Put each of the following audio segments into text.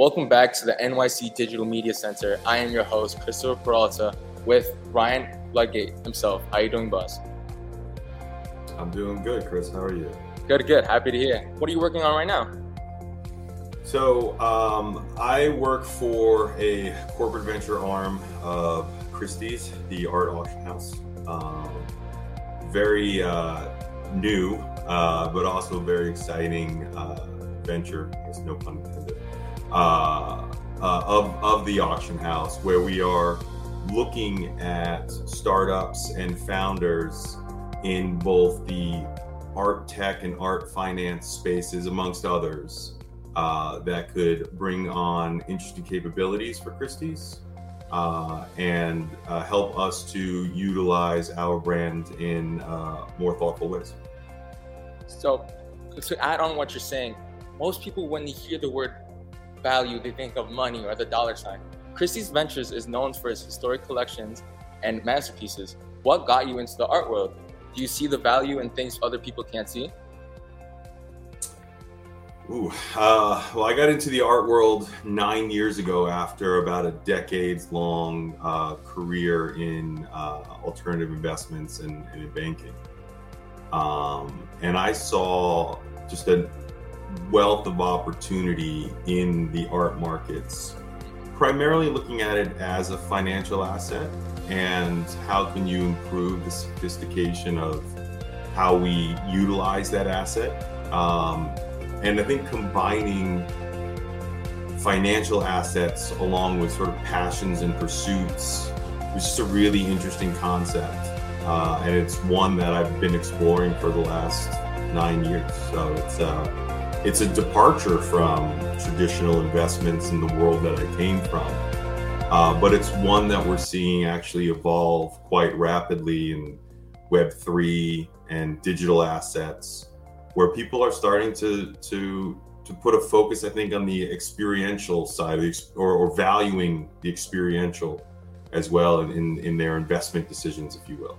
Welcome back to the NYC Digital Media Center. I am your host, Christopher Peralta, with Ryan Ludgate himself. How are you doing, boss? I'm doing good, Chris. How are you? Good, good. Happy to hear. What are you working on right now? So, um, I work for a corporate venture arm of Christie's, the art auction house. Um, very uh, new, uh, but also very exciting uh, venture. There's no pun intended. Uh, uh, of of the auction house, where we are looking at startups and founders in both the art tech and art finance spaces, amongst others, uh, that could bring on interesting capabilities for Christie's uh, and uh, help us to utilize our brand in uh, more thoughtful ways. So, to add on what you're saying, most people, when they hear the word value, they think of money or the dollar sign. Christie's Ventures is known for its historic collections and masterpieces. What got you into the art world? Do you see the value in things other people can't see? Ooh, uh, well, I got into the art world nine years ago after about a decades long uh, career in uh, alternative investments and, and in banking. Um, and I saw just a wealth of opportunity in the art markets, primarily looking at it as a financial asset and how can you improve the sophistication of how we utilize that asset. Um, and I think combining financial assets along with sort of passions and pursuits is just a really interesting concept. Uh, and it's one that I've been exploring for the last nine years. So it's uh, it's a departure from traditional investments in the world that I came from. Uh, but it's one that we're seeing actually evolve quite rapidly in Web3 and digital assets where people are starting to to to put a focus, I think, on the experiential side, or, or valuing the experiential as well in, in their investment decisions, if you will.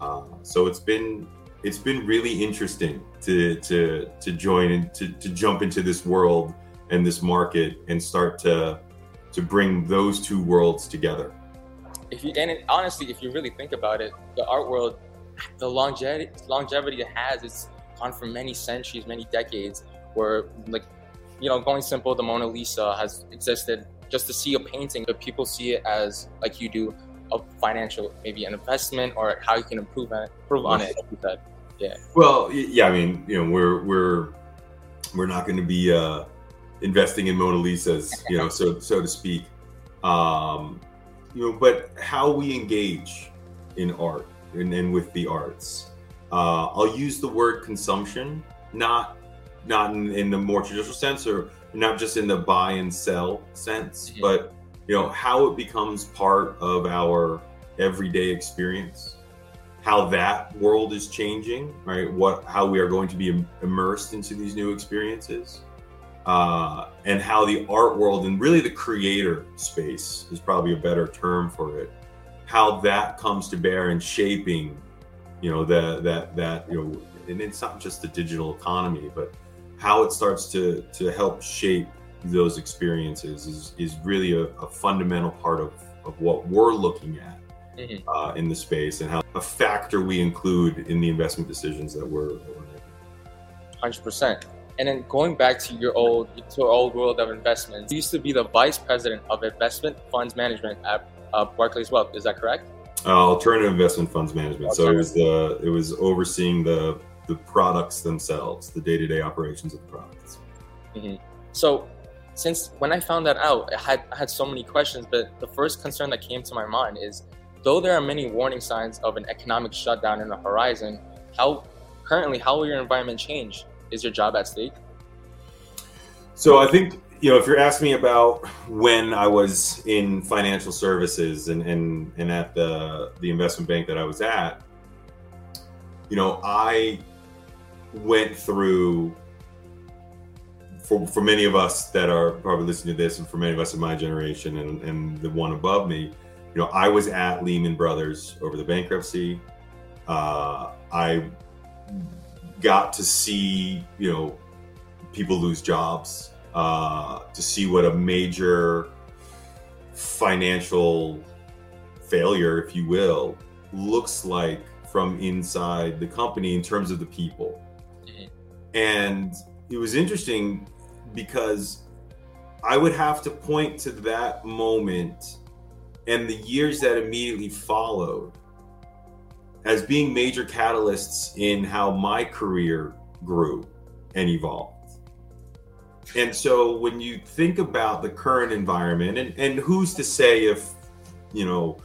Uh, so it's been it's been really interesting to to to join and to, to jump into this world and this market and start to to bring those two worlds together. If you and it, honestly, if you really think about it, the art world, the longevity longevity it has it has, gone for many centuries, many decades, where like, you know, going simple, the Mona Lisa has existed just to see a painting, but people see it as like you do, a financial maybe an investment or how you can improve on it, improve on it. Like yeah. Well, yeah, I mean, you know, we're we're we're not going to be uh, investing in Mona Lisas, you know, so so to speak. Um, you know, but how we engage in art and, and with the arts uh, I'll use the word consumption, not not in, in, the more traditional sense, or not just in the buy and sell sense, mm-hmm. but you know how it becomes part of our everyday experience, how that world is changing, right? What how we are going to be immersed into these new experiences, uh, and how the art world and really the creator space is probably a better term for it, how that comes to bear in shaping you know that that that you know and it's not just the digital economy but how it starts to to help shape those experiences is is really a, a fundamental part of of what we're looking at mm-hmm. uh, in the space and how a factor we include in the investment decisions that we're, we're making 100% and then going back to your old to our old world of investments you used to be the vice president of investment funds management at uh, barclays wealth is that correct uh, alternative investment funds management. So it was the it was overseeing the the products themselves, the day to day operations of the products. Mm-hmm. So since when I found that out, I had I had so many questions. But the first concern that came to my mind is, though there are many warning signs of an economic shutdown in the horizon, how currently how will your environment change? Is your job at stake? So I think you know, if you're asking me about when I was in financial services and, and, and at the, the investment bank that I was at, you know, I went through for, for many of us that are probably listening to this and for many of us in my generation and, and the one above me, you know, I was at Lehman Brothers over the bankruptcy. Uh, I got to see, you know, people lose jobs uh, to see what a major financial failure, if you will, looks like from inside the company in terms of the people. Mm-hmm. And it was interesting because I would have to point to that moment and the years that immediately followed as being major catalysts in how my career grew and evolved. And so when you think about the current environment, and, and who's to say if, you know,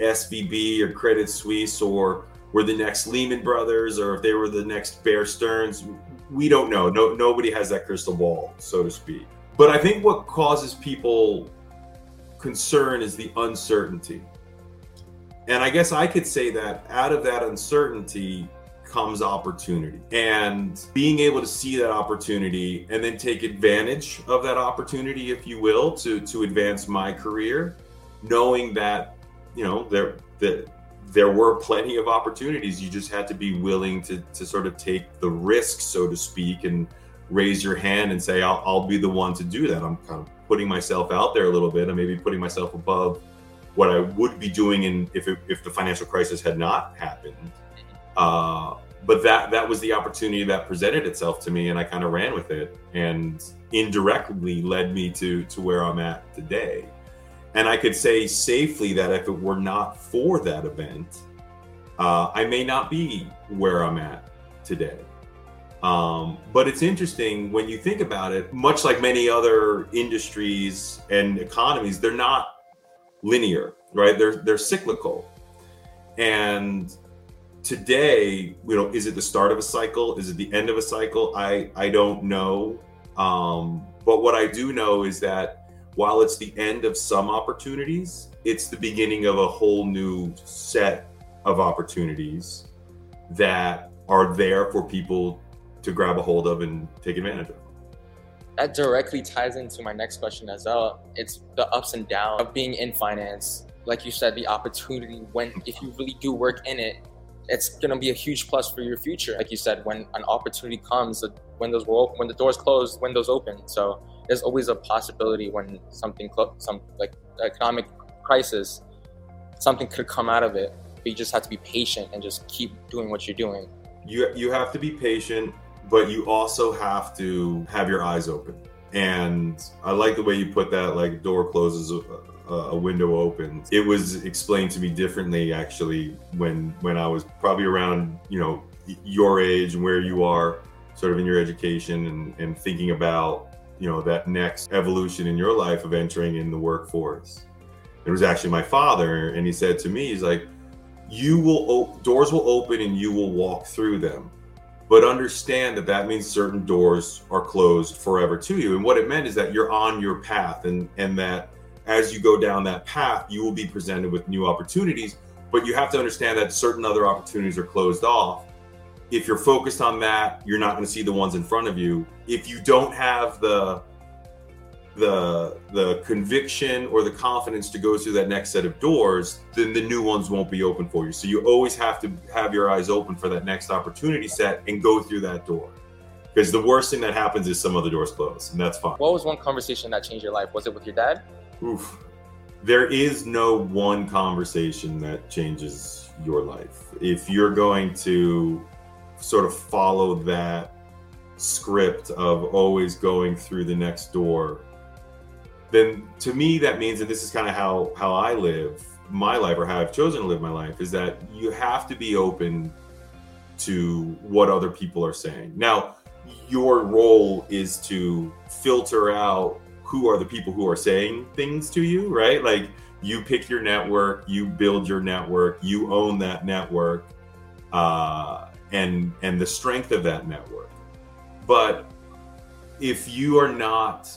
SVB or Credit Suisse or were the next Lehman Brothers or if they were the next Bear Stearns, we don't know. No, nobody has that crystal ball, so to speak. But I think what causes people concern is the uncertainty. And I guess I could say that out of that uncertainty comes opportunity. And being able to see that opportunity and then take advantage of that opportunity, if you will, to to advance my career, knowing that, you know, there that there were plenty of opportunities. You just had to be willing to to sort of take the risk, so to speak, and raise your hand and say, I'll, I'll be the one to do that. I'm kind of putting myself out there a little bit and maybe putting myself above what I would be doing in if it, if the financial crisis had not happened. Uh, but that that was the opportunity that presented itself to me, and I kind of ran with it, and indirectly led me to to where I'm at today. And I could say safely that if it were not for that event, uh, I may not be where I'm at today. Um, but it's interesting when you think about it, much like many other industries and economies, they're not linear, right? They're they're cyclical. And today, you know, is it the start of a cycle? Is it the end of a cycle? I I don't know. Um, but what I do know is that while it's the end of some opportunities, it's the beginning of a whole new set of opportunities that are there for people to grab a hold of and take advantage of that directly ties into my next question as well. It's the ups and downs of being in finance. Like you said, the opportunity when if you really do work in it, it's gonna be a huge plus for your future. Like you said, when an opportunity comes, the windows will open. When the doors close, windows open. So there's always a possibility when something, some like economic crisis, something could come out of it. But you just have to be patient and just keep doing what you're doing. You you have to be patient but you also have to have your eyes open. And I like the way you put that like door closes a, a window opens. It was explained to me differently actually when when I was probably around, you know, your age and where you are sort of in your education and, and thinking about, you know, that next evolution in your life of entering in the workforce. It was actually my father and he said to me, he's like, you will doors will open and you will walk through them but understand that that means certain doors are closed forever to you. And what it meant is that you're on your path and and that as you go down that path you will be presented with new opportunities but you have to understand that certain other opportunities are closed off. If you're focused on that you're not going to see the ones in front of you. If you don't have the the the conviction or the confidence to go through that next set of doors, then the new ones won't be open for you. So you always have to have your eyes open for that next opportunity set and go through that door. Because the worst thing that happens is some other doors close, and that's fine. What was one conversation that changed your life? Was it with your dad? Oof. There is no one conversation that changes your life. If you're going to sort of follow that script of always going through the next door then to me that means and this is kind of how how i live my life or how i've chosen to live my life is that you have to be open to what other people are saying. Now your role is to filter out who are the people who are saying things to you right? Like you pick your network you build your network you own that network uh, and and the strength of that network. But if you are not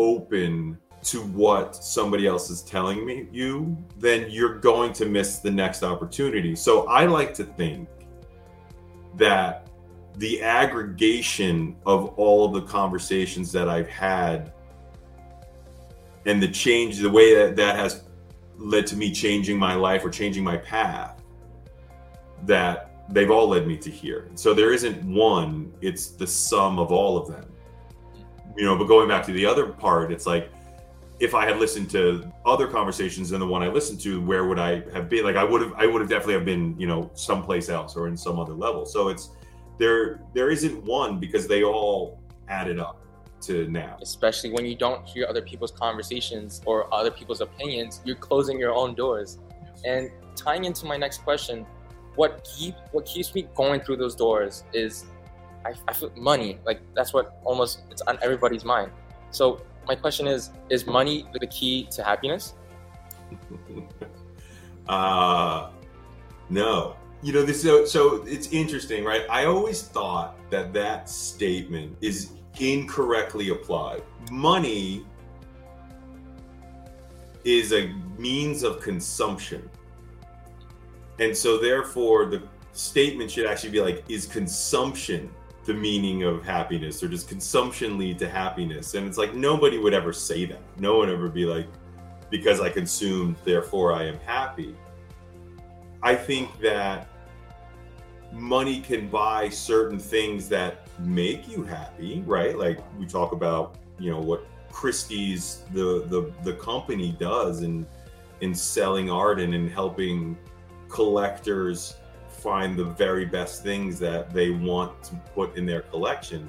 open to what somebody else is telling me you, then you're going to miss the next opportunity. So I like to think that the aggregation of all of the conversations that I've had and the change, the way that that has led to me changing my life or changing my path, that they've all led me to here. So there isn't one, it's the sum of all of them you know, but going back to the other part, it's like if I had listened to other conversations than the one I listened to, where would I have been? Like I would have, I would have definitely have been, you know, someplace else or in some other level. So it's there, there isn't one because they all added up to now. Especially when you don't hear other people's conversations or other people's opinions, you're closing your own doors. And tying into my next question, what keep what keeps me going through those doors is I, I feel money. Like that's what almost it's on everybody's mind. So my question is: Is money the key to happiness? uh no. You know this. So, so it's interesting, right? I always thought that that statement is incorrectly applied. Money is a means of consumption. And so, therefore, the statement should actually be like, is consumption the meaning of happiness or does consumption lead to happiness? And it's like nobody would ever say that. No one ever be like because i consumed therefore i am happy. I think that money can buy certain things that make you happy right? Like we talk about you know what christie's the the, the company does in in selling art and in helping collectors find the very best things that they want to put in their collection.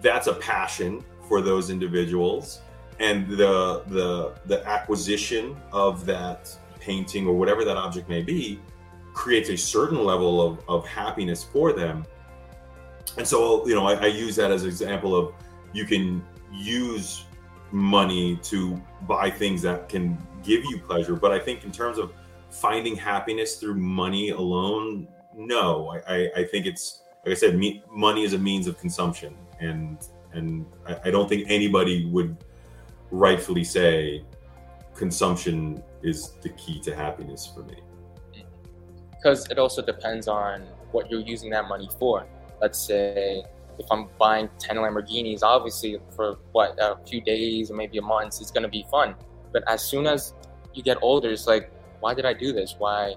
That's a passion for those individuals, and the the the acquisition of that painting or whatever that object may be creates a certain level of, of happiness for them. And so, you know, I, I use that as an example of you can use money to buy things that can give you pleasure. But I think in terms of finding happiness through money alone no, I, I think it's like I said, me, money is a means of consumption, and and I, I don't think anybody would rightfully say consumption is the key to happiness for me. Because it also depends on what you're using that money for. Let's say if I'm buying 10 Lamborghinis, obviously for what a few days or maybe a month, it's going to be fun. But as soon as you get older, it's like, why did I do this? Why?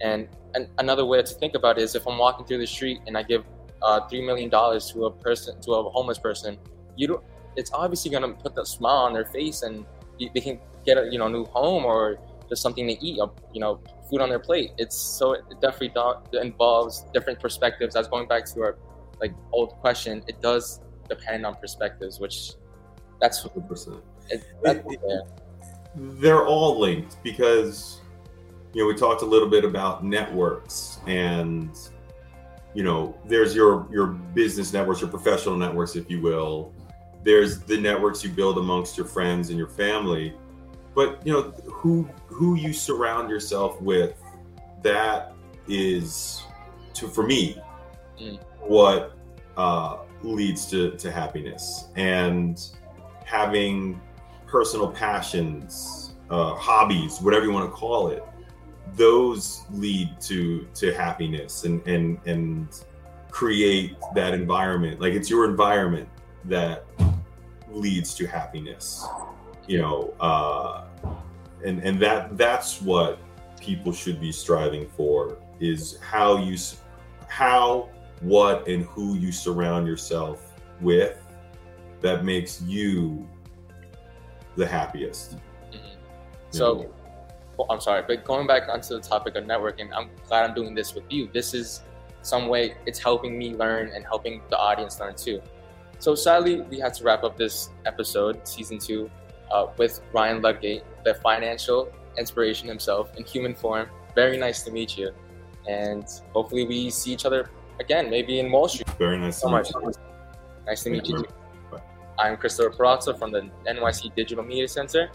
And and another way to think about it is if I'm walking through the street and I give uh, three million dollars to a person to a homeless person, you don't. It's obviously gonna put the smile on their face and they can get a you know new home or just something to eat, or, you know, food on their plate. It's so it definitely do, involves different perspectives. That's going back to our like old question. It does depend on perspectives, which that's 100%. It, it, it, they're all linked because you know, we talked a little bit about networks and you know, there's your your business networks, your professional networks, if you will. There's the networks you build amongst your friends and your family. But you know, who who you surround yourself with, that is to for me mm. what uh, leads to, to happiness and having personal passions, uh, hobbies, whatever you want to call it those lead to to happiness and and and create that environment. Like it's your environment that leads to happiness you know uh and and that that's what people should be striving for is how you how what and who you surround yourself with that makes you the happiest. Mm-hmm. so I'm sorry, but going back onto the topic of networking, I'm glad I'm doing this with you. This is some way it's helping me learn and helping the audience learn too. So sadly, we had to wrap up this episode, season two, uh, with Ryan Ludgate, the financial inspiration himself in human form. Very nice to meet you, and hopefully we see each other again, maybe in Wall Street. Very nice so much. Nice to meet you. Too. I'm Christopher Peralta from the NYC Digital Media Center